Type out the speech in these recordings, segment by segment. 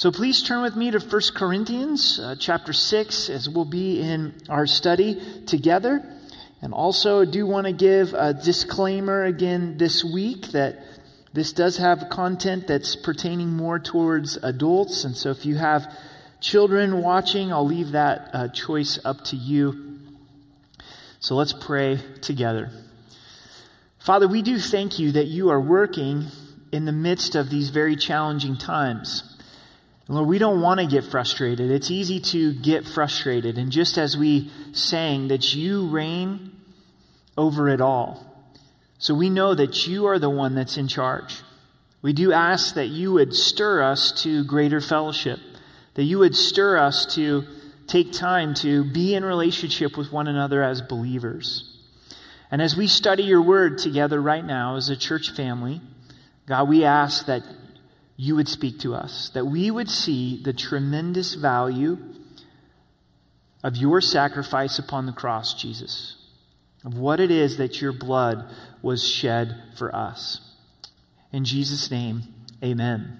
So please turn with me to 1 Corinthians uh, chapter 6 as we'll be in our study together. And also, I do want to give a disclaimer again this week that this does have content that's pertaining more towards adults. And so, if you have children watching, I'll leave that uh, choice up to you. So, let's pray together. Father, we do thank you that you are working in the midst of these very challenging times. Lord, we don't want to get frustrated. It's easy to get frustrated. And just as we sang that you reign over it all. So we know that you are the one that's in charge. We do ask that you would stir us to greater fellowship, that you would stir us to take time to be in relationship with one another as believers. And as we study your word together right now as a church family, God, we ask that you would speak to us, that we would see the tremendous value of your sacrifice upon the cross, Jesus, of what it is that your blood was shed for us. In Jesus' name, amen.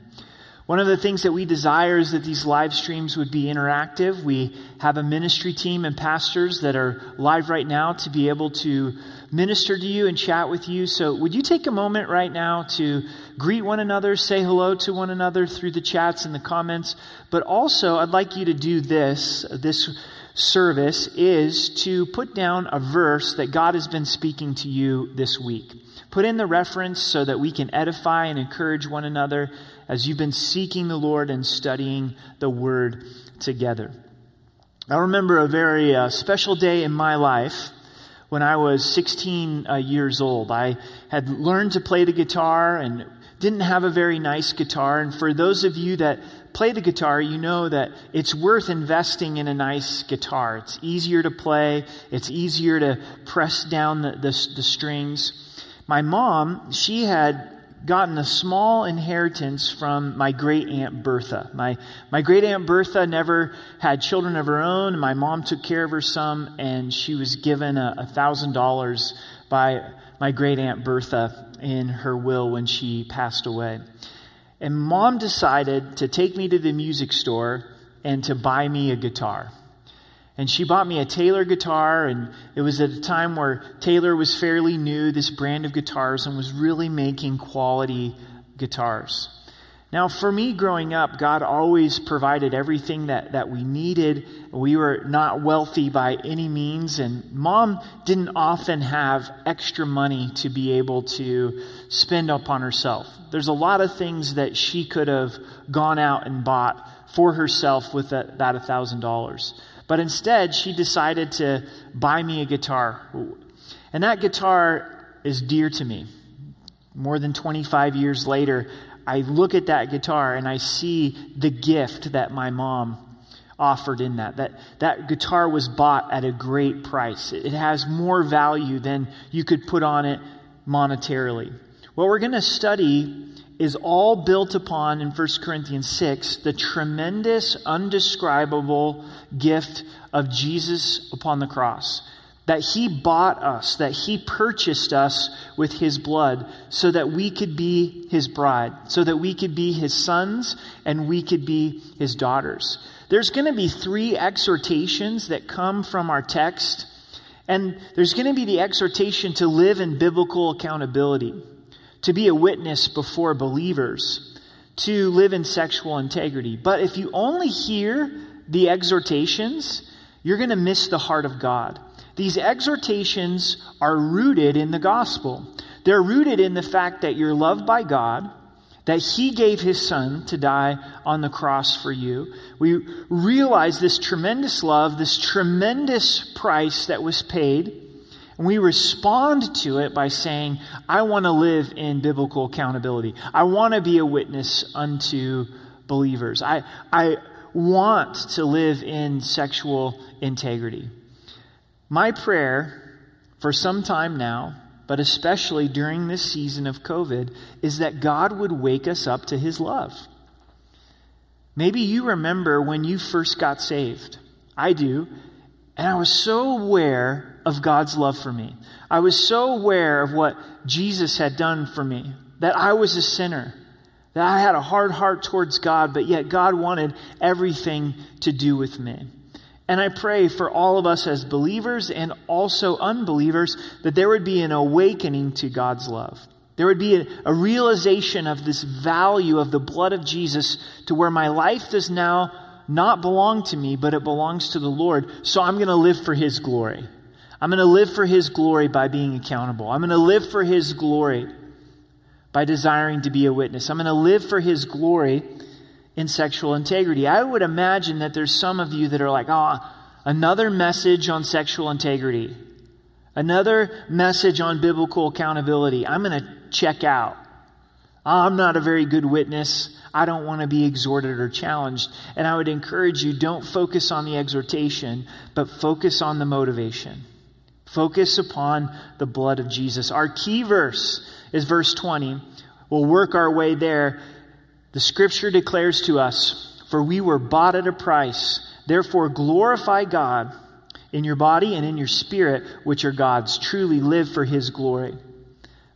One of the things that we desire is that these live streams would be interactive. We have a ministry team and pastors that are live right now to be able to minister to you and chat with you. So, would you take a moment right now to greet one another, say hello to one another through the chats and the comments? But also, I'd like you to do this. This service is to put down a verse that God has been speaking to you this week. Put in the reference so that we can edify and encourage one another as you've been seeking the Lord and studying the Word together. I remember a very uh, special day in my life when I was 16 uh, years old. I had learned to play the guitar and didn't have a very nice guitar. And for those of you that play the guitar, you know that it's worth investing in a nice guitar. It's easier to play, it's easier to press down the, the, the strings. My mom, she had gotten a small inheritance from my great aunt Bertha. My, my great aunt Bertha never had children of her own. My mom took care of her some, and she was given a thousand dollars by my great aunt Bertha in her will when she passed away. And mom decided to take me to the music store and to buy me a guitar. And she bought me a Taylor guitar, and it was at a time where Taylor was fairly new, this brand of guitars, and was really making quality guitars. Now, for me growing up, God always provided everything that, that we needed. We were not wealthy by any means, and mom didn't often have extra money to be able to spend upon herself. There's a lot of things that she could have gone out and bought for herself with that, that $1,000. But instead, she decided to buy me a guitar. And that guitar is dear to me. More than 25 years later, I look at that guitar and I see the gift that my mom offered in that. That, that guitar was bought at a great price. It has more value than you could put on it monetarily. What we're going to study is all built upon, in 1 Corinthians 6, the tremendous, undescribable gift of Jesus upon the cross. That he bought us, that he purchased us with his blood so that we could be his bride, so that we could be his sons and we could be his daughters. There's going to be three exhortations that come from our text, and there's going to be the exhortation to live in biblical accountability to be a witness before believers, to live in sexual integrity. But if you only hear the exhortations, you're going to miss the heart of God. These exhortations are rooted in the gospel. They're rooted in the fact that you're loved by God, that He gave His Son to die on the cross for you. We realize this tremendous love, this tremendous price that was paid and we respond to it by saying, I want to live in biblical accountability. I want to be a witness unto believers. I, I want to live in sexual integrity. My prayer for some time now, but especially during this season of COVID, is that God would wake us up to his love. Maybe you remember when you first got saved. I do. And I was so aware of God's love for me. I was so aware of what Jesus had done for me, that I was a sinner, That I had a hard heart towards God, but yet God wanted everything to do with me. And I pray for all of us as believers and also unbelievers that there would be an awakening to God's love. There would be a, a, realization of this value of the blood of Jesus to where my life does now not belong to me, but it belongs to the Lord. So I'm going to live for His glory. I'm going to live for His glory by being accountable. I'm going to live for His glory by desiring to be a witness. I'm going to live for His glory in sexual integrity. I would imagine that there's some of you that are like, oh, another message on sexual integrity, another message on biblical accountability. I'm going to check out. I'm not a very good witness. I don't want to be exhorted or challenged. And I would encourage you don't focus on the exhortation, but focus on the motivation. Focus upon the blood of Jesus. Our key verse is verse 20. We'll work our way there. The scripture declares to us, For we were bought at a price. Therefore, glorify God in your body and in your spirit, which are God's. Truly live for his glory.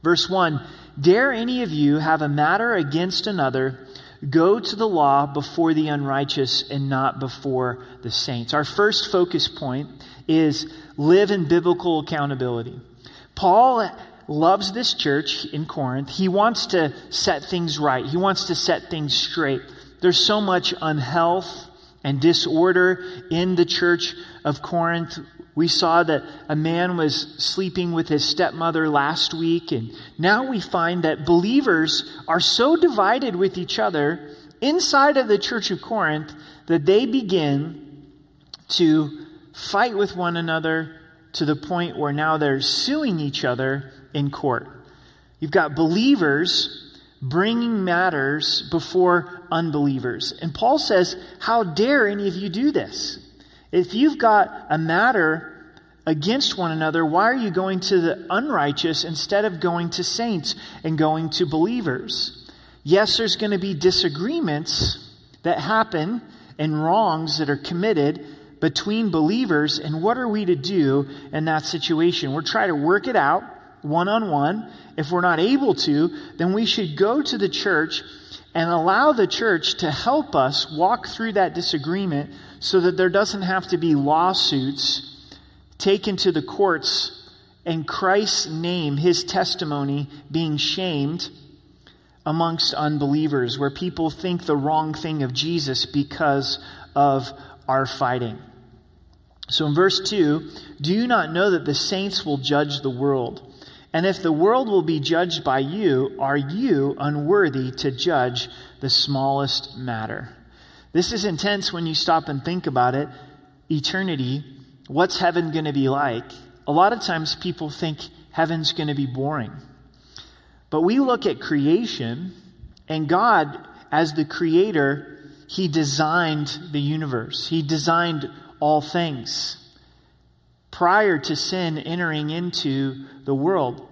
Verse 1 Dare any of you have a matter against another? Go to the law before the unrighteous and not before the saints. Our first focus point is live in biblical accountability. Paul loves this church in Corinth. He wants to set things right, he wants to set things straight. There's so much unhealth and disorder in the church of Corinth. We saw that a man was sleeping with his stepmother last week, and now we find that believers are so divided with each other inside of the church of Corinth that they begin to fight with one another to the point where now they're suing each other in court. You've got believers bringing matters before unbelievers. And Paul says, How dare any of you do this? If you've got a matter against one another, why are you going to the unrighteous instead of going to saints and going to believers? Yes, there's going to be disagreements that happen and wrongs that are committed between believers. And what are we to do in that situation? We're trying to work it out one on one. If we're not able to, then we should go to the church and allow the church to help us walk through that disagreement so that there doesn't have to be lawsuits taken to the courts and Christ's name, his testimony, being shamed amongst unbelievers, where people think the wrong thing of Jesus because of our fighting. So in verse 2, do you not know that the saints will judge the world? And if the world will be judged by you, are you unworthy to judge the smallest matter? This is intense when you stop and think about it. Eternity, what's heaven going to be like? A lot of times people think heaven's going to be boring. But we look at creation, and God, as the creator, He designed the universe, He designed all things prior to sin entering into the world.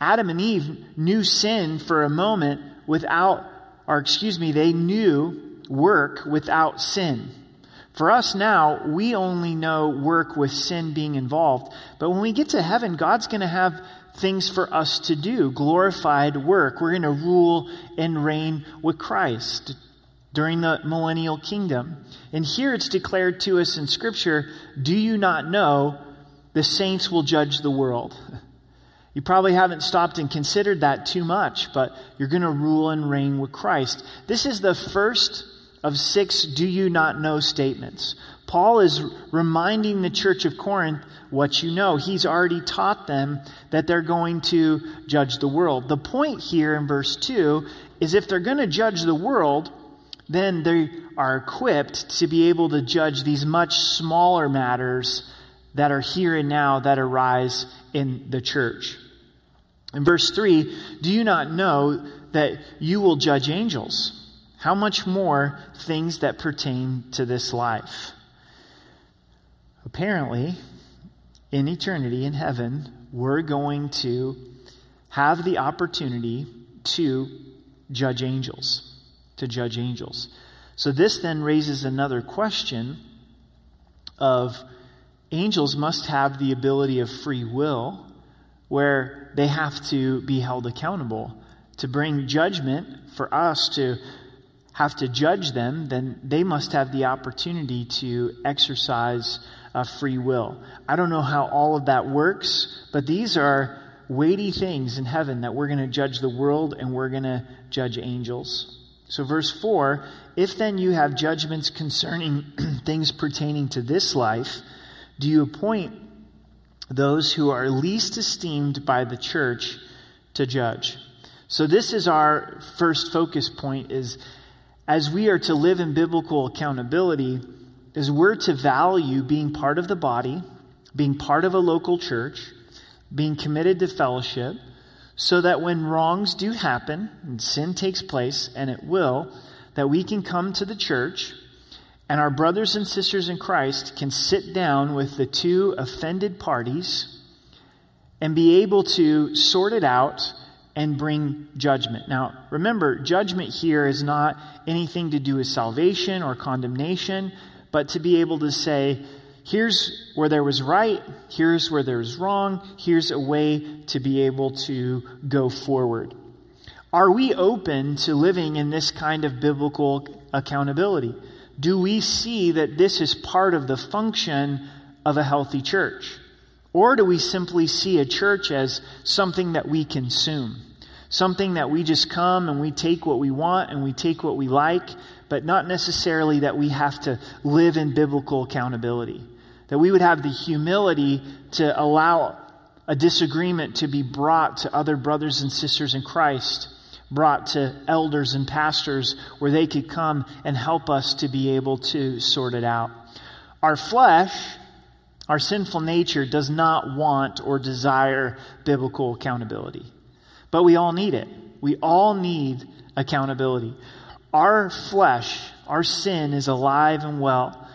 Adam and Eve knew sin for a moment without, or excuse me, they knew work without sin. For us now, we only know work with sin being involved. But when we get to heaven, God's going to have things for us to do, glorified work. We're going to rule and reign with Christ during the millennial kingdom. And here it's declared to us in Scripture do you not know the saints will judge the world. You probably haven't stopped and considered that too much, but you're going to rule and reign with Christ. This is the first of six do you not know statements. Paul is reminding the church of Corinth what you know. He's already taught them that they're going to judge the world. The point here in verse 2 is if they're going to judge the world, then they are equipped to be able to judge these much smaller matters that are here and now that arise in the church. In verse 3, do you not know that you will judge angels? How much more things that pertain to this life? Apparently, in eternity in heaven, we're going to have the opportunity to judge angels, to judge angels. So this then raises another question of angels must have the ability of free will where they have to be held accountable. to bring judgment for us to have to judge them, then they must have the opportunity to exercise free will. I don't know how all of that works, but these are weighty things in heaven that we're going to judge the world and we're going to judge angels. So, verse 4 if then you have judgments concerning things pertaining to this life, do you appoint those who are least esteemed by the church to judge? So this is our first focus point is as we are to live in biblical accountability is we're to value being part of the body, being part of a local church, being committed to fellowship, so that when wrongs do happen and sin takes place, and it will, that we can come to the church and our brothers and sisters in Christ can sit down with the two offended parties and be able to sort it out and bring judgment. Now, remember, judgment here is not anything to do with salvation or condemnation, but to be able to say, here's where there was right, here's where there was wrong, here's a way to be able to go forward. Are we open to living in this kind of biblical accountability? Do we see that this is part of the function of a healthy church? Or do we simply see a church as something that we consume? Something that we just come and we take what we want and we take what we like, but not necessarily that we have to live in biblical accountability. That we would have the humility to allow a disagreement to be brought to other brothers and sisters in Christ, brought to elders and pastors where they could come and help us to be able to sort it out. Our flesh, our sinful nature, does not want or desire biblical accountability. But we all need it. We all need accountability. Our flesh, our sin is alive and well,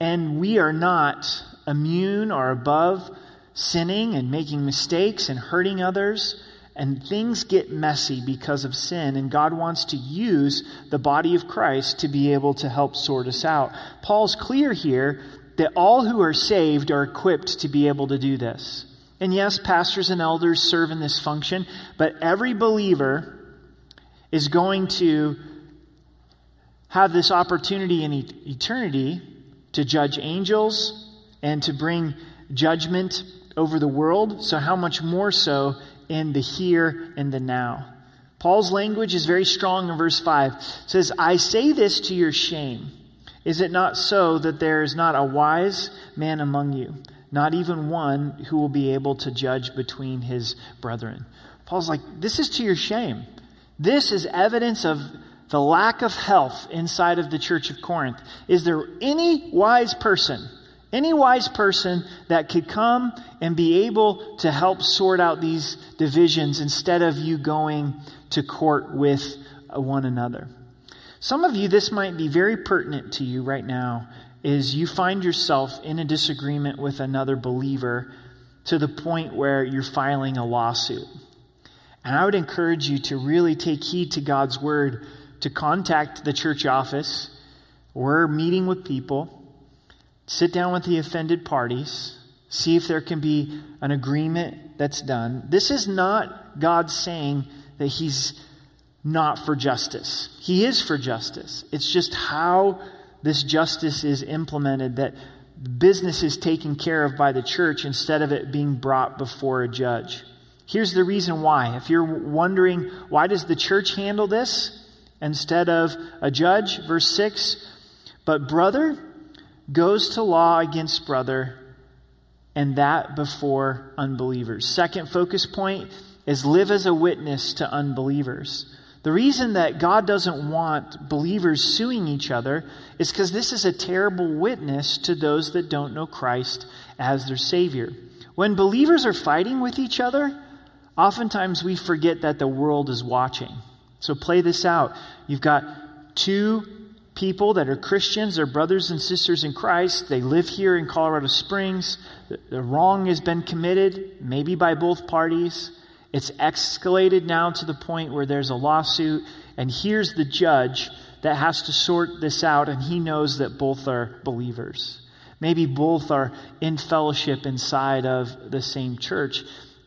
and we are not immune or above sinning and making mistakes and hurting others. And things get messy because of sin, and God wants to use the body of Christ to be able to help sort us out. Paul's clear here that all who are saved are equipped to be able to do this. And yes, pastors and elders serve in this function, but every believer is going to have this opportunity in eternity to judge angels and to bring judgment over the world. So, how much more so in the here and the now? Paul's language is very strong in verse 5. It says, I say this to your shame. Is it not so that there is not a wise man among you? not even one who will be able to judge between his brethren. Paul's like, this is to your shame. This is evidence of the lack of health inside of the church of Corinth. Is there any wise person, any wise person that could come and be able to help sort out these divisions instead of you going to court with uh, one another? Some of you, this might be very pertinent to you right now is you find yourself in a disagreement with another believer to the point where you're filing a lawsuit. And I would encourage you to really take heed to God's word, to contact the church office We're meeting with people, sit down with the offended parties, see if there can be an agreement that's done. This is not God saying that He's not for justice. He is for justice. It's just how this justice is implemented, that business is taken care of by the church instead of it being brought before a judge. Here's the reason why. If you're wondering, why does the church handle this instead of a judge? Verse 6 But brother goes to law against brother, and that before unbelievers. Second focus point is live as a witness to unbelievers. The reason that God doesn't want believers suing each other is because this is a terrible witness to those that don't know Christ as their Savior. When believers are fighting with each other, oftentimes we forget that the world is watching. So play this out. You've got two people that are Christians, they're brothers and sisters in Christ. They live here in Colorado Springs. The wrong has been committed, maybe by both parties. It's escalated now to the point where there's a lawsuit, and here's the judge that has to sort this out, and he knows that both are believers. Maybe both are in fellowship inside of the same church.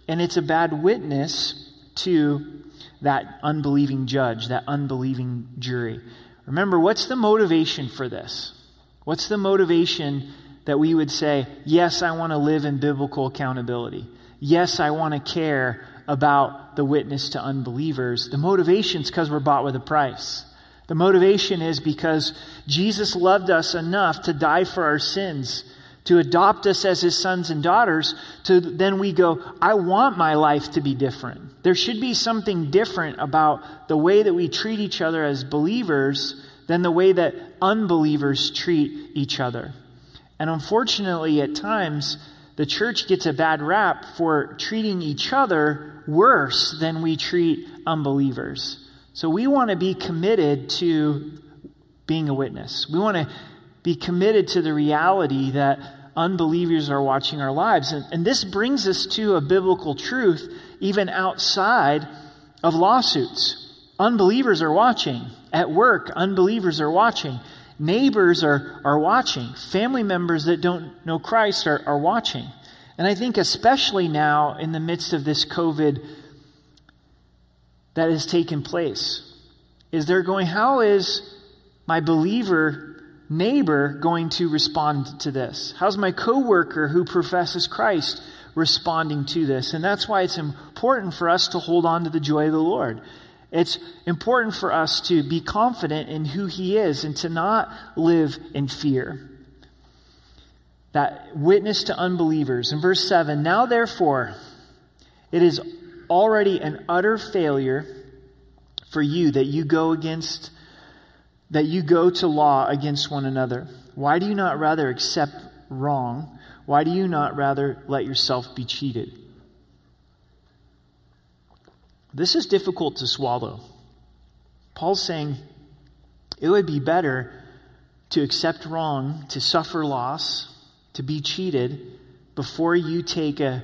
And it's a bad witness to that unbelieving judge, that unbelieving jury. Remember, what's the motivation for this? What's the motivation that we would say, yes, I want to live in biblical accountability? Yes, I want to care about the witness to unbelievers. The motivation is because we're bought with a price. The motivation is because Jesus loved us enough to die for our sins, to adopt us as his sons and daughters, to then we go, I want my life to be different. There should be something different about the way that we treat each other as believers than the way that unbelievers treat each other. And unfortunately, at times, the church gets a bad rap for treating each other worse than we treat unbelievers. So we want to be committed to being a witness. We want to be committed to the reality that unbelievers are watching our lives. And, and this brings us to a biblical truth even outside of lawsuits. Unbelievers are watching. At work, unbelievers are watching. Neighbors are, are watching. Family members that don't know Christ are, are watching. And I think, especially now in the midst of this COVID that has taken place, is they're going, how is my believer neighbor going to respond to this? How's my coworker who professes Christ responding to this? And that's why it's important for us to hold on to the joy of the Lord. It's important for us to be confident in who He is and to not live in fear. That witness to unbelievers. In verse 7 Now therefore, it is already an utter failure for you that you go against, that you go to law against one another. Why do you not rather accept wrong? Why do you not rather let yourself be cheated? This is difficult to swallow. Paul's saying it would be better to accept wrong, to suffer loss, to be cheated before you take a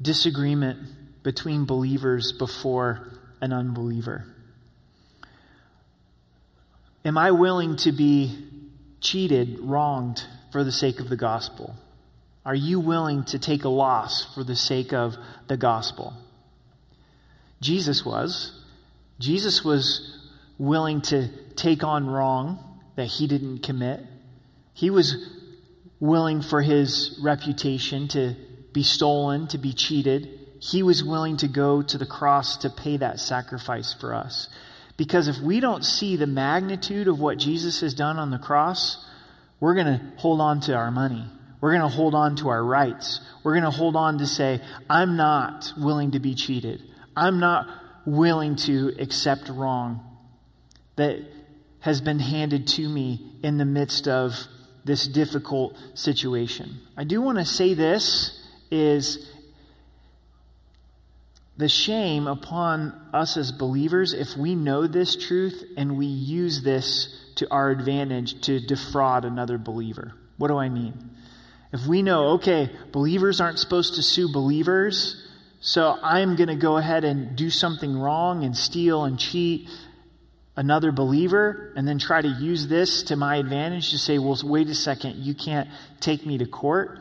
disagreement between believers before an unbeliever. Am I willing to be cheated, wronged for the sake of the gospel? Are you willing to take a loss for the sake of the gospel? Jesus was. Jesus was willing to take on wrong that he didn't commit. He was willing for his reputation to be stolen, to be cheated. He was willing to go to the cross to pay that sacrifice for us. Because if we don't see the magnitude of what Jesus has done on the cross, we're going to hold on to our money. We're going to hold on to our rights. We're going to hold on to say, I'm not willing to be cheated. I'm not willing to accept wrong that has been handed to me in the midst of this difficult situation. I do want to say this is the shame upon us as believers if we know this truth and we use this to our advantage to defraud another believer. What do I mean? If we know, okay, believers aren't supposed to sue believers, so I'm going to go ahead and do something wrong and steal and cheat another believer and then try to use this to my advantage to say, well, wait a second, you can't take me to court,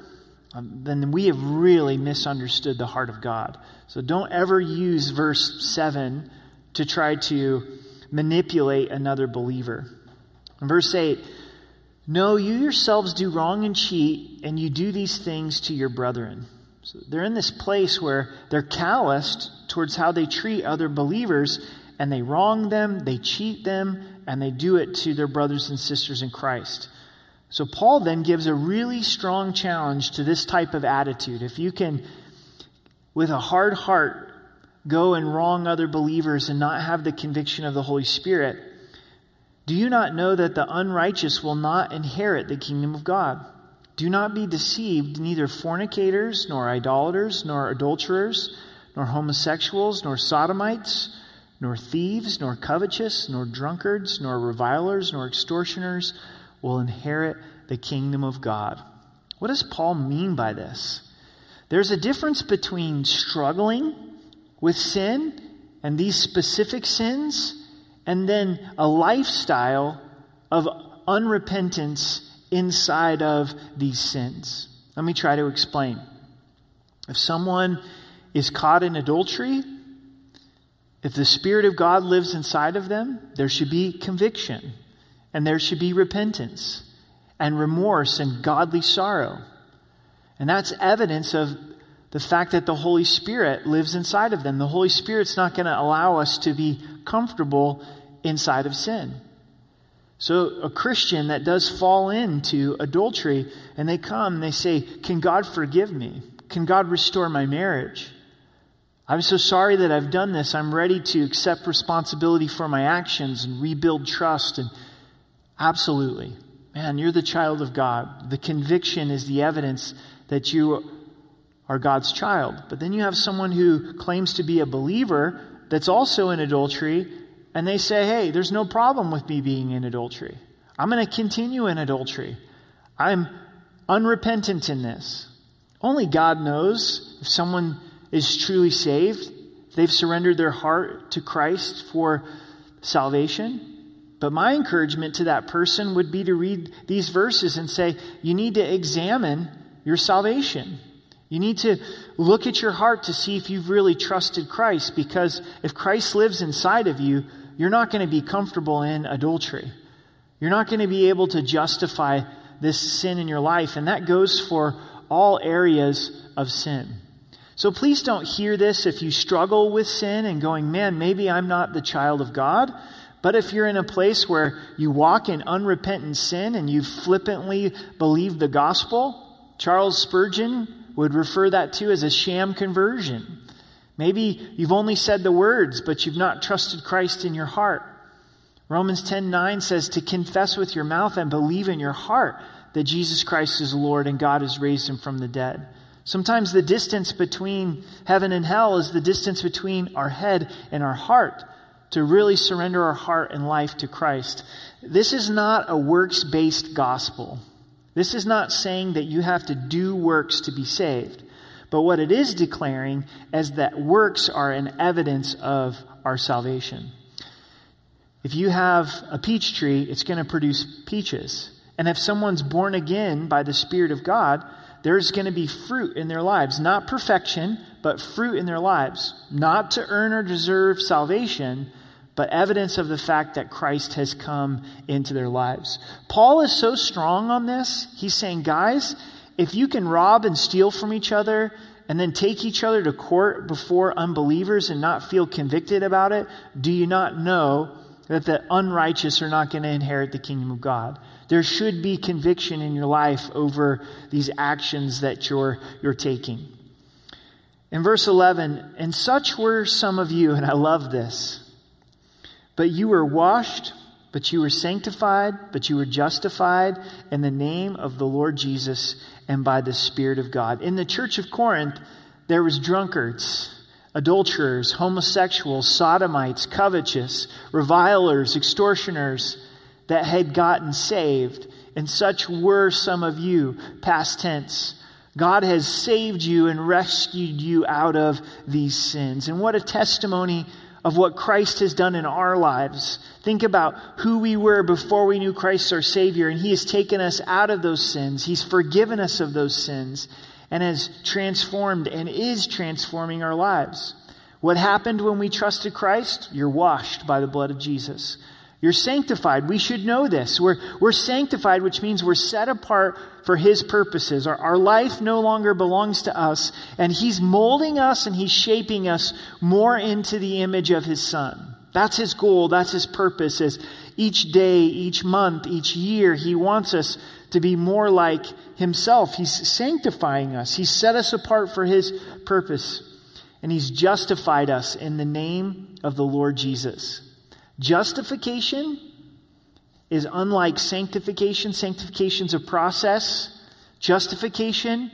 um, then we have really misunderstood the heart of God. So don't ever use verse 7 to try to manipulate another believer. In verse 8, no, you yourselves do wrong and cheat, and you do these things to your brethren. So they're in this place where they're calloused towards how they treat other believers, and they wrong them, they cheat them, and they do it to their brothers and sisters in Christ. So Paul then gives a really strong challenge to this type of attitude. If you can, with a hard heart, go and wrong other believers and not have the conviction of the Holy Spirit, do you not know that the unrighteous will not inherit the kingdom of God? Do not be deceived, neither fornicators, nor idolaters, nor adulterers, nor homosexuals, nor sodomites, nor thieves, nor covetous, nor drunkards, nor revilers, nor extortioners will inherit the kingdom of God. What does Paul mean by this? There's a difference between struggling with sin and these specific sins, and then a lifestyle of unrepentance inside of these sins. Let me try to explain. If someone is caught in adultery, If the Spirit of God lives inside of them, there should be conviction, and there should be repentance, and remorse, and godly sorrow. And that's evidence of the fact that the Holy Spirit lives inside of them. The Holy Spirit's not going to allow us to be comfortable inside of sin. So, a Christian that does fall into adultery and they come and they say, Can God forgive me? Can God restore my marriage? I'm so sorry that I've done this. I'm ready to accept responsibility for my actions and rebuild trust. And absolutely, man, you're the child of God. The conviction is the evidence that you are God's child. But then you have someone who claims to be a believer that's also in adultery, and they say, hey, there's no problem with me being in adultery. I'm going to continue in adultery. I'm unrepentant in this. Only God knows if someone is truly saved, they've surrendered their heart to Christ for salvation. But my encouragement to that person would be to read these verses and say, you need to examine your salvation. You need to look at your heart to see if you've really trusted Christ because if Christ lives inside of you, you're not going to be comfortable in adultery. You're not going to be able to justify this sin in your life, and that goes for all areas of sin. So please don't hear this if you struggle with sin and going, man, maybe I'm not the child of God. But if you're in a place where you walk in unrepentant sin and you flippantly believe the gospel, Charles Spurgeon would refer that to as a sham conversion. Maybe you've only said the words, but you've not trusted Christ in your heart. Romans 10 9 says to confess with your mouth and believe in your heart that Jesus Christ is Lord and God has raised him from the dead. Sometimes the distance between heaven and hell is the distance between our head and our heart to really surrender our heart and life to Christ. This is not a works based gospel. This is not saying that you have to do works to be saved. But what it is declaring is that works are an evidence of our salvation. If you have a peach tree, it's going to produce peaches. And if someone's born again by the Spirit of God, there's going to be fruit in their lives. Not perfection, but fruit in their lives. Not to earn or deserve salvation, but evidence of the fact that Christ has come into their lives. Paul is so strong on this. He's saying, guys, if you can rob and steal from each other and then take each other to court before unbelievers and not feel convicted about it, do you not know that the unrighteous are not going to inherit the kingdom of God? There should be conviction in your life over these actions that you're, you're taking. In verse 11, and such were some of you, and I love this. But you were washed, but you were sanctified, but you were justified in the name of the Lord Jesus and by the Spirit of God. In the church of Corinth, there was drunkards, adulterers, homosexuals, sodomites, covetous, revilers, extortioners that had gotten saved. And such were some of you, past tense. God has saved you and rescued you out of these sins. And what a testimony of what Christ has done in our lives. Think about who we were before we knew Christ our Savior, and He has taken us out of those sins. He's forgiven us of those sins and has transformed and is transforming our lives. What happened when we trusted Christ? You're washed by the blood of Jesus. You're sanctified. We should know this. We're, we're sanctified, which means we're set apart for His purposes. Our, our life no longer belongs to us, and He's molding us and He's shaping us more into the image of His Son. That's His goal. That's His purpose. Is each day, each month, each year, He wants us to be more like Himself. He's sanctifying us. He's set us apart for His purpose, and He's justified us in the name of the Lord Jesus. Justification is unlike sanctification. Sanctification is a process. Justification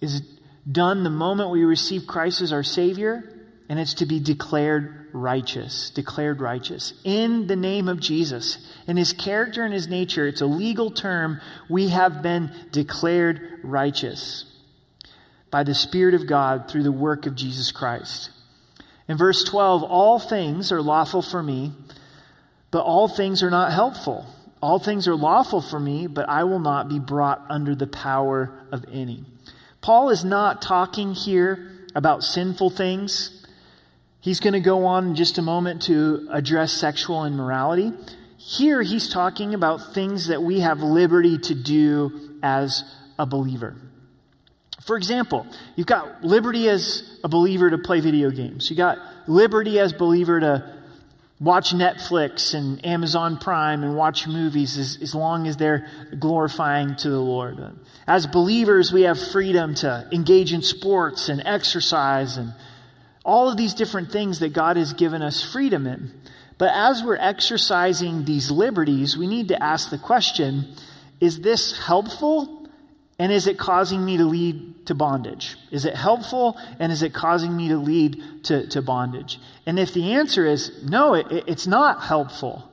is done the moment we receive Christ as our Savior, and it's to be declared righteous. Declared righteous. In the name of Jesus. In His character and His nature, it's a legal term. We have been declared righteous by the Spirit of God through the work of Jesus Christ. In verse 12, all things are lawful for me, but all things are not helpful. All things are lawful for me, but I will not be brought under the power of any. Paul is not talking here about sinful things. He's going to go on in just a moment to address sexual immorality. Here, he's talking about things that we have liberty to do as a believer. For example, you've got liberty as a believer to play video games. You got liberty as believer to watch Netflix and Amazon Prime and watch movies as, as long as they're glorifying to the Lord. As believers, we have freedom to engage in sports and exercise and all of these different things that God has given us freedom in. But as we're exercising these liberties, we need to ask the question is this helpful and is it causing me to lead to bondage? Is it helpful? And is it causing me to lead to, to bondage? And if the answer is no, it, it's not helpful.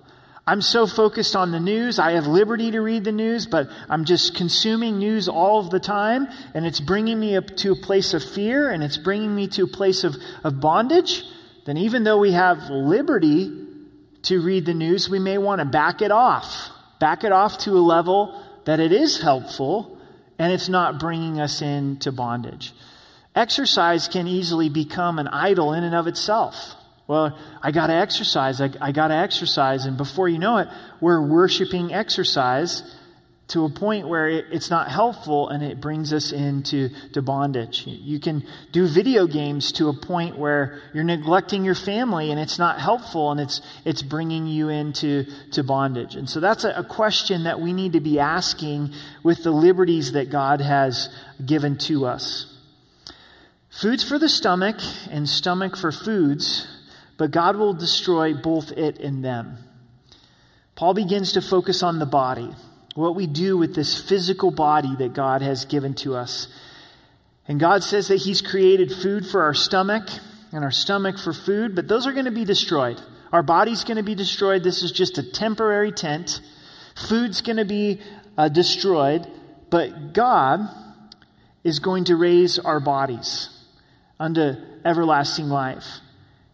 I'm so focused on the news. I have liberty to read the news, but I'm just consuming news all of the time, and it's bringing me up to a place of fear, and it's bringing me to a place of, of bondage. Then, even though we have liberty to read the news, we may want to back it off. Back it off to a level that it is helpful and it's not bringing us into bondage. Exercise can easily become an idol in and of itself. Well, I got to exercise. I, I got to exercise. And before you know it, we're worshiping exercise to a point where it, it's not helpful and it brings us into to bondage. You can do video games to a point where you're neglecting your family and it's not helpful and it's, it's bringing you into to bondage. And so that's a, a question that we need to be asking with the liberties that God has given to us. Foods for the stomach and stomach for foods, but God will destroy both it and them. Paul begins to focus on the body what we do with this physical body that God has given to us. And God says that He's created food for our stomach and our stomach for food, but those are going to be destroyed. Our body's going to be destroyed. This is just a temporary tent. Food's going to be uh, destroyed, but God is going to raise our bodies unto everlasting life.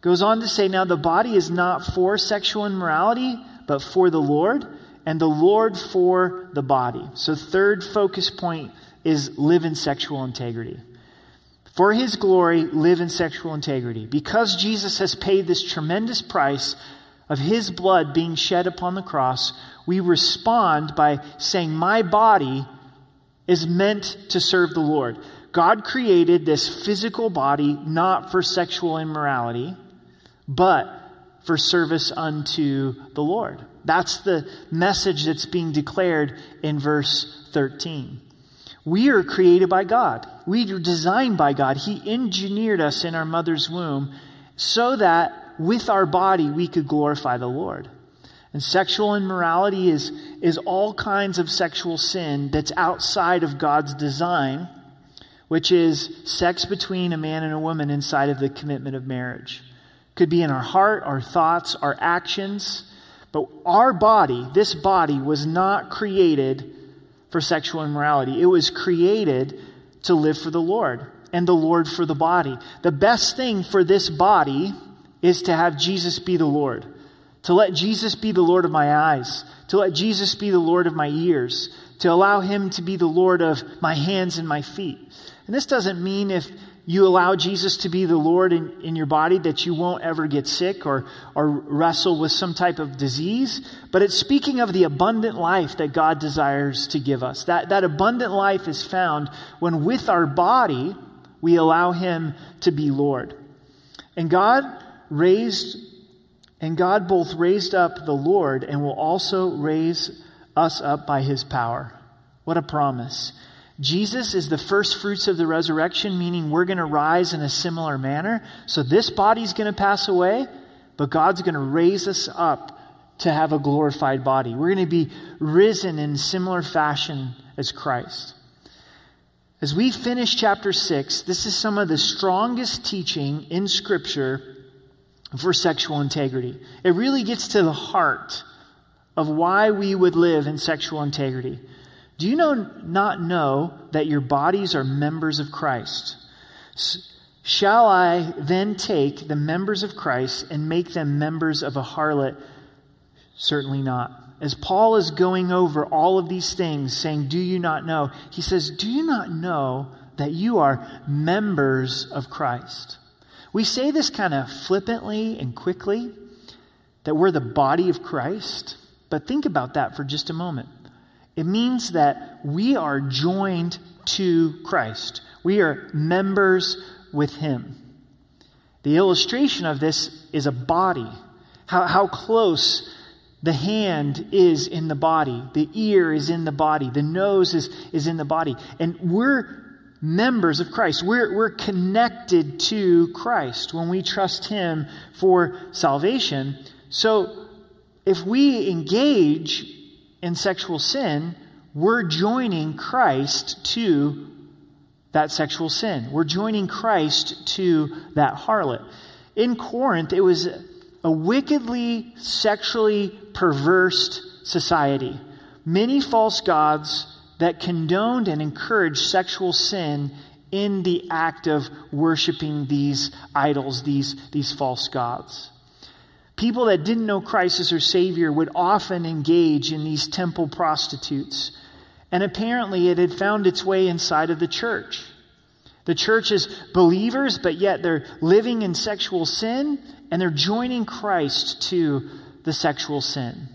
Goes on to say, now the body is not for sexual immorality, but for the Lord and the Lord for the body. So, third focus point is live in sexual integrity. For his glory, live in sexual integrity. Because Jesus has paid this tremendous price of his blood being shed upon the cross, we respond by saying, My body is meant to serve the Lord. God created this physical body not for sexual immorality, but for service unto the Lord. That's the message that's being declared in verse 13. We are created by God. We are designed by God. He engineered us in our mother's womb so that with our body we could glorify the Lord. And sexual immorality is, is all kinds of sexual sin that's outside of God's design, which is sex between a man and a woman inside of the commitment of marriage. Could be in our heart, our thoughts, our actions. But our body, this body, was not created for sexual immorality. It was created to live for the Lord and the Lord for the body. The best thing for this body is to have Jesus be the Lord, to let Jesus be the Lord of my eyes, to let Jesus be the Lord of my ears, to allow Him to be the Lord of my hands and my feet. And this doesn't mean if you allow Jesus to be the Lord in, in your body, that you won't ever get sick or, or wrestle with some type of disease. But it's speaking of the abundant life that God desires to give us. That, that abundant life is found when with our body, we allow Him to be Lord. And God raised, and God both raised up the Lord and will also raise us up by His power. What a promise. Jesus is the first fruits of the resurrection, meaning we're going to rise in a similar manner. So this body's going to pass away, but God's going to raise us up to have a glorified body. We're going to be risen in similar fashion as Christ. As we finish chapter 6, this is some of the strongest teaching in Scripture for sexual integrity. It really gets to the heart of why we would live in sexual integrity. Do you know, not know that your bodies are members of Christ? Shall I then take the members of Christ and make them members of a harlot? Certainly not. As Paul is going over all of these things, saying, Do you not know? He says, Do you not know that you are members of Christ? We say this kind of flippantly and quickly that we're the body of Christ, but think about that for just a moment. It means that we are joined to Christ, we are members with Him. The illustration of this is a body, how, how close the hand is in the body, the ear is in the body, the nose is, is in the body. And we're members of Christ. We're, we're connected to Christ when we trust Him for salvation. So if we engage in sexual sin, we're joining Christ to that sexual sin. We're joining Christ to that harlot. In Corinth, it was a wickedly sexually perverse society. Many false gods that condoned and encouraged sexual sin in the act of worshiping these idols, these, these false gods. People that didn't know Christ as their Savior would often engage in these temple prostitutes. And apparently, it had found its way inside of the church. The church is believers, but yet they're living in sexual sin and they're joining Christ to the sexual sin.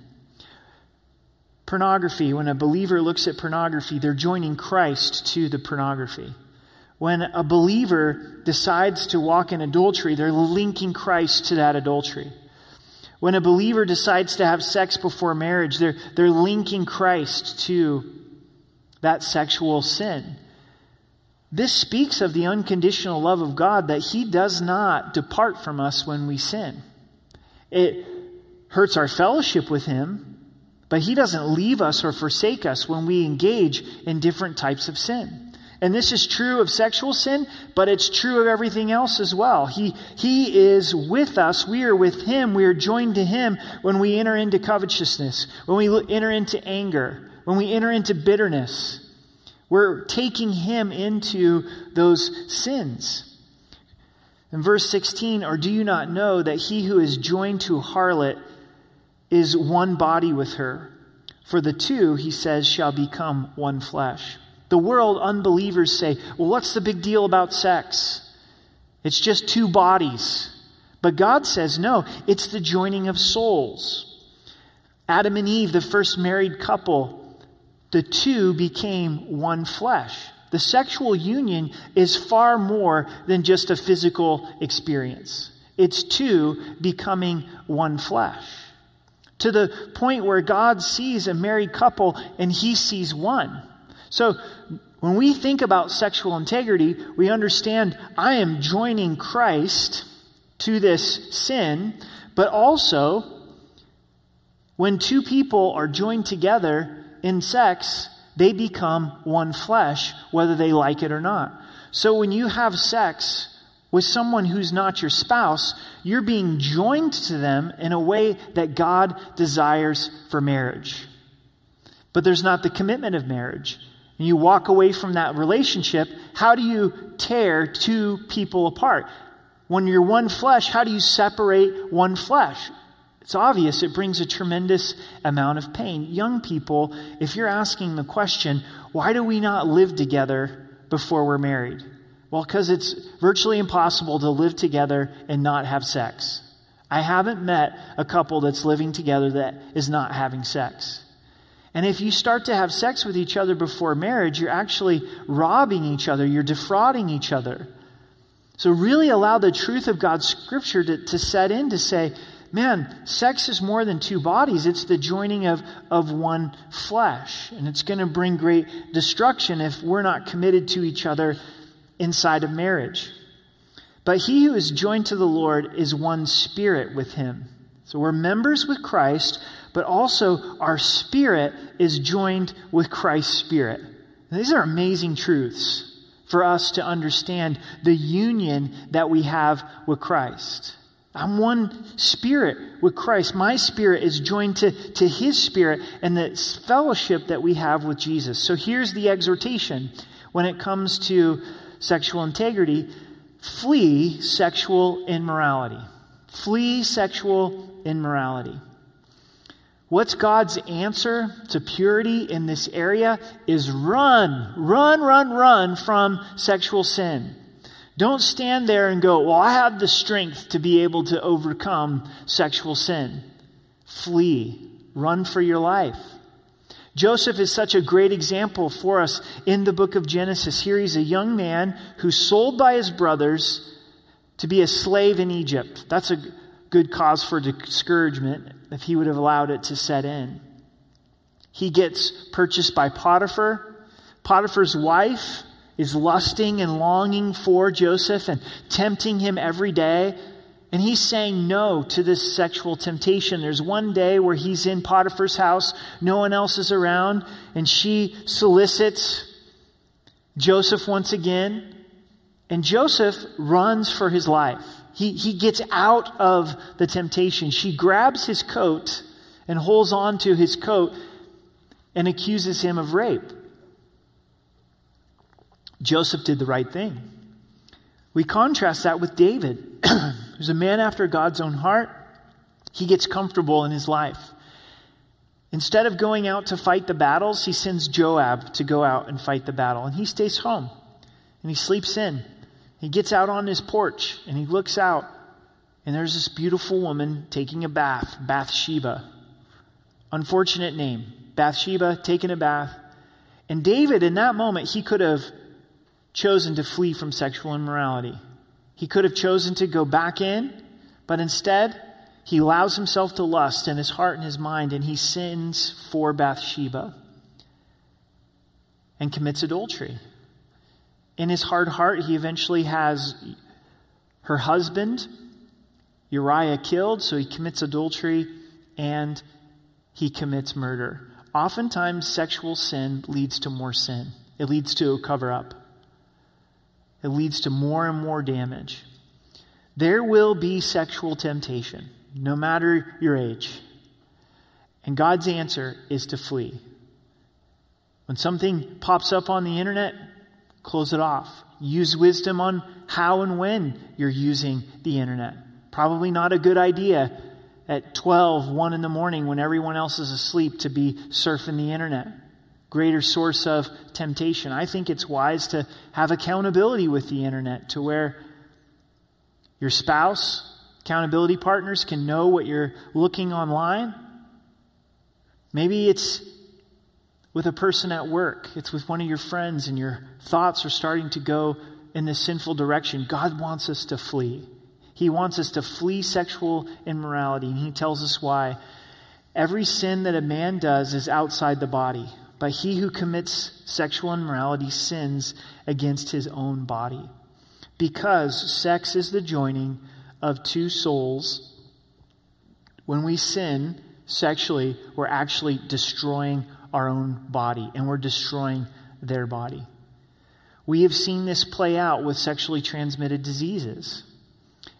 Pornography, when a believer looks at pornography, they're joining Christ to the pornography. When a believer decides to walk in adultery, they're linking Christ to that adultery. When a believer decides to have sex before marriage, they're, they're linking Christ to that sexual sin. This speaks of the unconditional love of God that He does not depart from us when we sin. It hurts our fellowship with Him, but He doesn't leave us or forsake us when we engage in different types of sin. And this is true of sexual sin, but it's true of everything else as well. He, he is with us. We are with Him. We are joined to Him when we enter into covetousness, when we enter into anger, when we enter into bitterness, we're taking him into those sins. In verse 16, or do you not know that he who is joined to a harlot is one body with her? For the two, he says, shall become one flesh. The world, unbelievers say, well, what's the big deal about sex? It's just two bodies. But God says, no, it's the joining of souls. Adam and Eve, the first married couple, the two became one flesh. The sexual union is far more than just a physical experience. It's two becoming one flesh. To the point where God sees a married couple and he sees one. So when we think about sexual integrity, we understand I am joining Christ to this sin, but also when two people are joined together, in sex, they become one flesh, whether they like it or not. So when you have sex with someone who's not your spouse, you're being joined to them in a way that God desires for marriage. But there's not the commitment of marriage. And you walk away from that relationship, how do you tear two people apart? When you're one flesh, how do you separate one flesh? It's obvious it brings a tremendous amount of pain. Young people, if you're asking the question, why do we not live together before we're married? Well, because it's virtually impossible to live together and not have sex. I haven't met a couple that's living together that is not having sex. And if you start to have sex with each other before marriage, you're actually robbing each other, you're defrauding each other. So, really allow the truth of God's scripture to, to set in to say, man, sex is more than two bodies. It's the joining of, of one flesh. And it's going to bring great destruction if we're not committed to each other inside of marriage. But he who is joined to the Lord is one spirit with him. So we're members with Christ, but also our spirit is joined with Christ's spirit. These are amazing truths for us to understand the union that we have with Christ. I'm one spirit with Christ. My spirit is joined to, to his spirit and the fellowship that we have with Jesus. So here's the exhortation when it comes to sexual integrity flee sexual immorality. Flee sexual immorality. What's God's answer to purity in this area is run, run, run, run from sexual sin. Don't stand there and go, Well, I have the strength to be able to overcome sexual sin. Flee, run for your life. Joseph is such a great example for us in the book of Genesis. Here he's a young man who's sold by his brothers to be a slave in Egypt. That's a good cause for discouragement if he would have allowed it to set in. He gets purchased by Potiphar. Potiphar's wife is lusting and longing for Joseph and tempting him every day. And he's saying no to this sexual temptation. There's one day where he's in Potiphar's house, no one else is around, and she solicits Joseph once again. And Joseph runs for his life. He, he gets out of the temptation. She grabs his coat and holds on to his coat and accuses him of rape. Joseph did the right thing. We contrast that with David, who's a man after God's own heart. He gets comfortable in his life. Instead of going out to fight the battles, he sends Joab to go out and fight the battle. And he stays home and he sleeps in. He gets out on his porch and he looks out, and there's this beautiful woman taking a bath, Bathsheba. Unfortunate name. Bathsheba taking a bath. And David, in that moment, he could have chosen to flee from sexual immorality. He could have chosen to go back in, but instead, he allows himself to lust in his heart and his mind, and he sins for Bathsheba and commits adultery. In his hard heart, he eventually has her husband, Uriah, killed, so he commits adultery and he commits murder. Oftentimes, sexual sin leads to more sin, it leads to a cover up it leads to more and more damage. There will be sexual temptation, no matter your age. And God's answer is to flee. When something pops up on the internet, close it off. Use wisdom on how and when you're using the internet. Probably not a good idea at 12, 1 in the morning when everyone else is asleep to be surfing the internet greater source of temptation. I think it's wise to have accountability with the internet to where your spouse, accountability partners can know what you're looking online. Maybe it's with a person at work, it's with one of your friends, and your thoughts are starting to go in this sinful direction. God wants us to flee. He wants us to flee sexual immorality, and He tells us why. Every sin that a man does is outside the body. But he who commits sexual immorality sins against his own body. Because sex is the joining of two souls, when we sin sexually, we're actually destroying our own body and we're destroying their body. We have seen this play out with sexually transmitted diseases.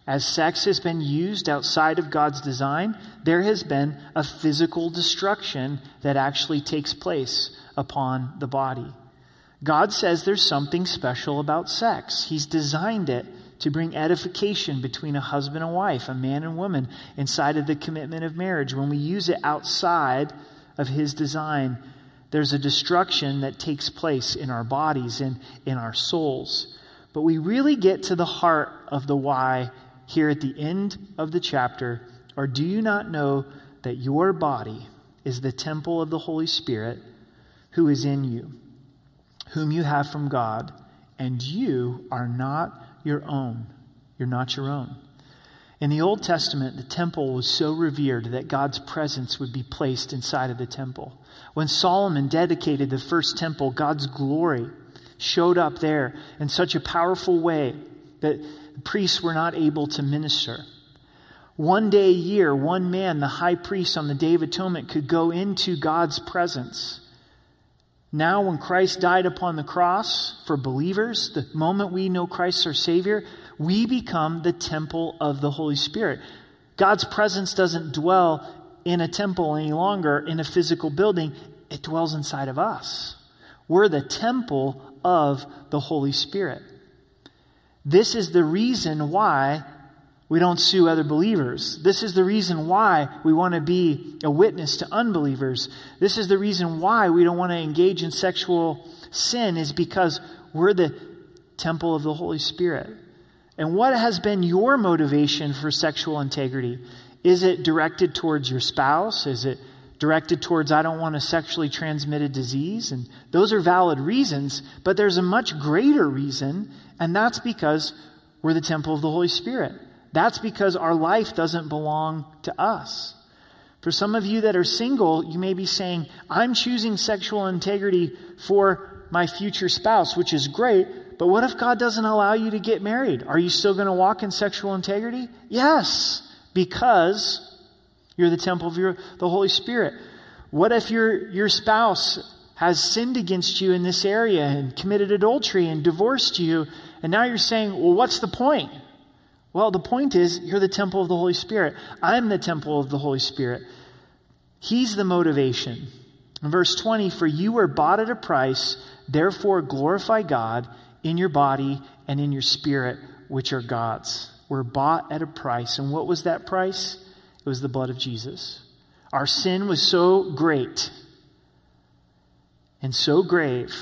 As sex has been used outside of God's design, there has been a physical destruction that actually takes place upon the body. God says there's something special about sex. He's designed it to bring edification between a husband and wife, a man and woman, inside of the commitment of marriage. When we use it outside of His design, there's a destruction that takes place in our bodies and in our souls. But we really get to the heart of the why here at the end of the chapter, or do you not know that your body is the temple of the Holy Spirit who is in you, whom you have from God, and you are not your own? You're not your own. In the Old Testament, the temple was so revered that God's presence would be placed inside of the temple. When Solomon dedicated the first temple, God's glory showed up there in such a powerful way that priests were not able to minister. One day a year, one man, the high priest on the Day of Atonement, could go into God's presence. Now, when Christ died upon the cross for believers, the moment we know Christ our Savior, we become the temple of the Holy Spirit. God's presence doesn't dwell in a temple any longer, in a physical building, it dwells inside of us. We're the temple of the Holy Spirit. This is the reason why we don't sue other believers. This is the reason why we want to be a witness to unbelievers. This is the reason why we don't want to engage in sexual sin, is because we're the temple of the Holy Spirit. And what has been your motivation for sexual integrity? Is it directed towards your spouse? Is it directed towards, I don't want a sexually transmitted disease? And those are valid reasons, but there's a much greater reason, and that's because we're the temple of the Holy Spirit. That's because our life doesn't belong to us. For some of you that are single, you may be saying, I'm choosing sexual integrity for my future spouse, which is great, but what if God doesn't allow you to get married? Are you still going to walk in sexual integrity? Yes, because you're the temple of your, the Holy Spirit. What if your, your spouse has sinned against you in this area and committed adultery and divorced you, and now you're saying, well, what's the point? Well, the point is, you're the temple of the Holy Spirit. I'm the temple of the Holy Spirit. He's the motivation. In verse 20, for you were bought at a price, therefore glorify God in your body and in your spirit, which are God's. We're bought at a price. And what was that price? It was the blood of Jesus. Our sin was so great and so grave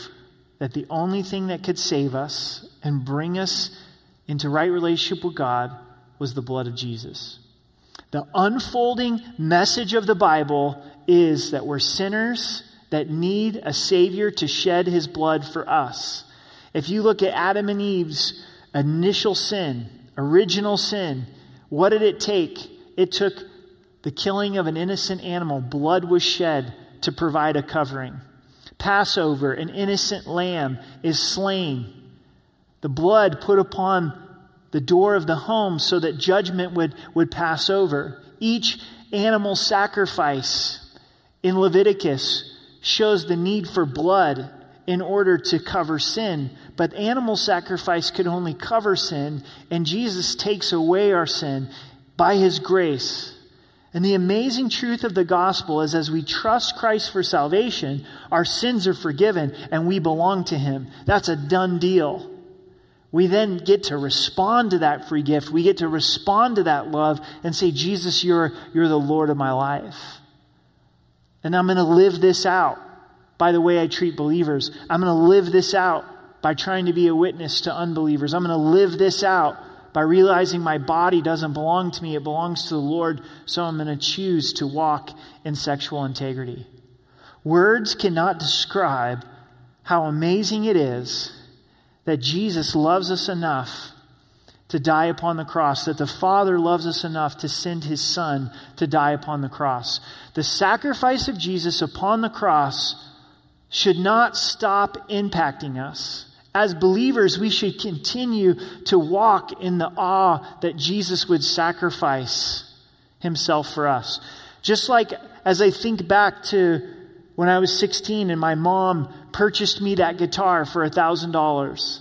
that the only thing that could save us and bring us into right relationship with God was the blood of Jesus. The unfolding message of the Bible is that we're sinners that need a Savior to shed his blood for us. If you look at Adam and Eve's initial sin, original sin, what did it take? It took the killing of an innocent animal, blood was shed to provide a covering. Passover, an innocent lamb is slain the blood put upon the door of the home so that judgment would, would pass over. Each animal sacrifice in Leviticus shows the need for blood in order to cover sin. But animal sacrifice could only cover sin, and Jesus takes away our sin by his grace. And the amazing truth of the gospel is as we trust Christ for salvation, our sins are forgiven and we belong to him. That's a done deal we then get to respond to that free gift. We get to respond to that love and say, Jesus, you're, you're the Lord of my life. And I'm going to live this out by the way I treat believers. I'm going to live this out by trying to be a witness to unbelievers. I'm going to live this out by realizing my body doesn't belong to me, it belongs to the Lord. So I'm going to choose to walk in sexual integrity. Words cannot describe how amazing it is that Jesus loves us enough to die upon the cross, that the Father loves us enough to send his Son to die upon the cross. The sacrifice of Jesus upon the cross should not stop impacting us. As believers, we should continue to walk in the awe that Jesus would sacrifice himself for us. Just like as I think back to when I was 16 and my mom purchased me that guitar for $1,000.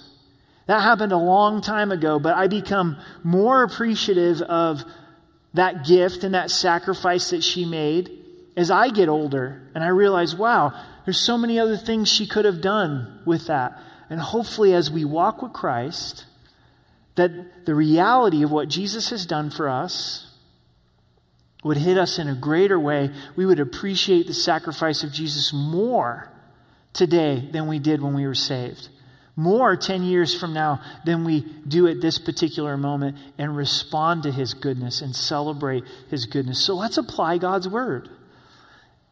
That happened a long time ago, but I become more appreciative of that gift and that sacrifice that she made as I get older. And I realize, wow, there's so many other things she could have done with that. And hopefully, as we walk with Christ, that the reality of what Jesus has done for us would hit us in a greater way. We would appreciate the sacrifice of Jesus more today than we did when we were saved. More 10 years from now than we do at this particular moment and respond to his goodness and celebrate his goodness. So let's apply God's word.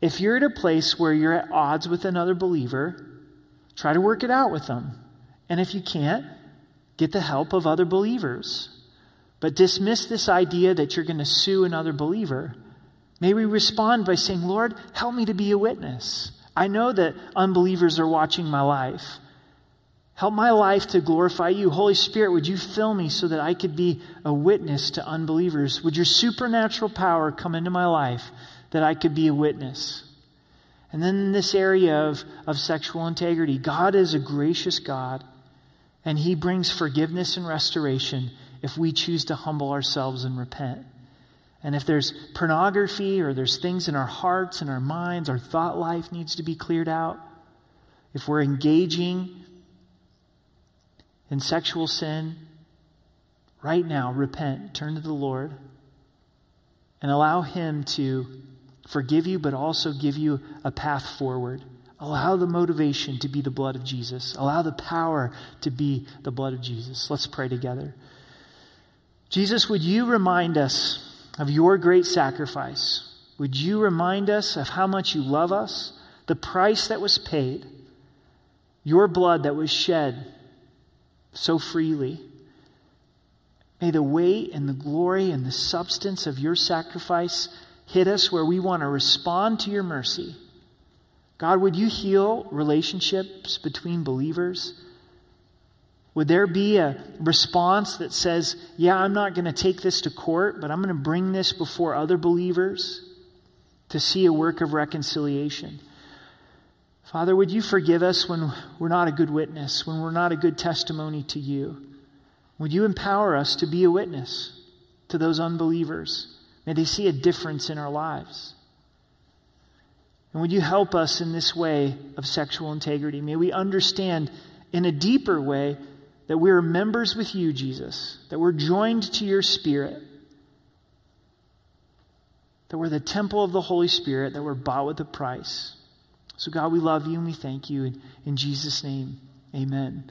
If you're at a place where you're at odds with another believer, try to work it out with them. And if you can't, get the help of other believers. But dismiss this idea that you're going to sue another believer. May we respond by saying, Lord, help me to be a witness. I know that unbelievers are watching my life. Help my life to glorify you. Holy Spirit, would you fill me so that I could be a witness to unbelievers? Would your supernatural power come into my life that I could be a witness? And then in this area of, of sexual integrity, God is a gracious God, and He brings forgiveness and restoration if we choose to humble ourselves and repent. And if there's pornography or there's things in our hearts and our minds, our thought life needs to be cleared out. If we're engaging in sexual sin, right now, repent, turn to the Lord, and allow Him to forgive you, but also give you a path forward. Allow the motivation to be the blood of Jesus. Allow the power to be the blood of Jesus. Let's pray together. Jesus, would you remind us of your great sacrifice? Would you remind us of how much you love us, the price that was paid, your blood that was shed so freely? May the weight and the glory and the substance of your sacrifice hit us where we want to respond to your mercy. God, would you heal relationships between believers? Would there be a response that says, Yeah, I'm not going to take this to court, but I'm going to bring this before other believers to see a work of reconciliation? Father, would you forgive us when we're not a good witness, when we're not a good testimony to you? Would you empower us to be a witness to those unbelievers? May they see a difference in our lives. And would you help us in this way of sexual integrity? May we understand in a deeper way that we are members with you, Jesus, that we're joined to your Spirit, that we're the temple of the Holy Spirit, that we're bought with a price. So, God, we love you and we thank you. In, in Jesus' name, amen.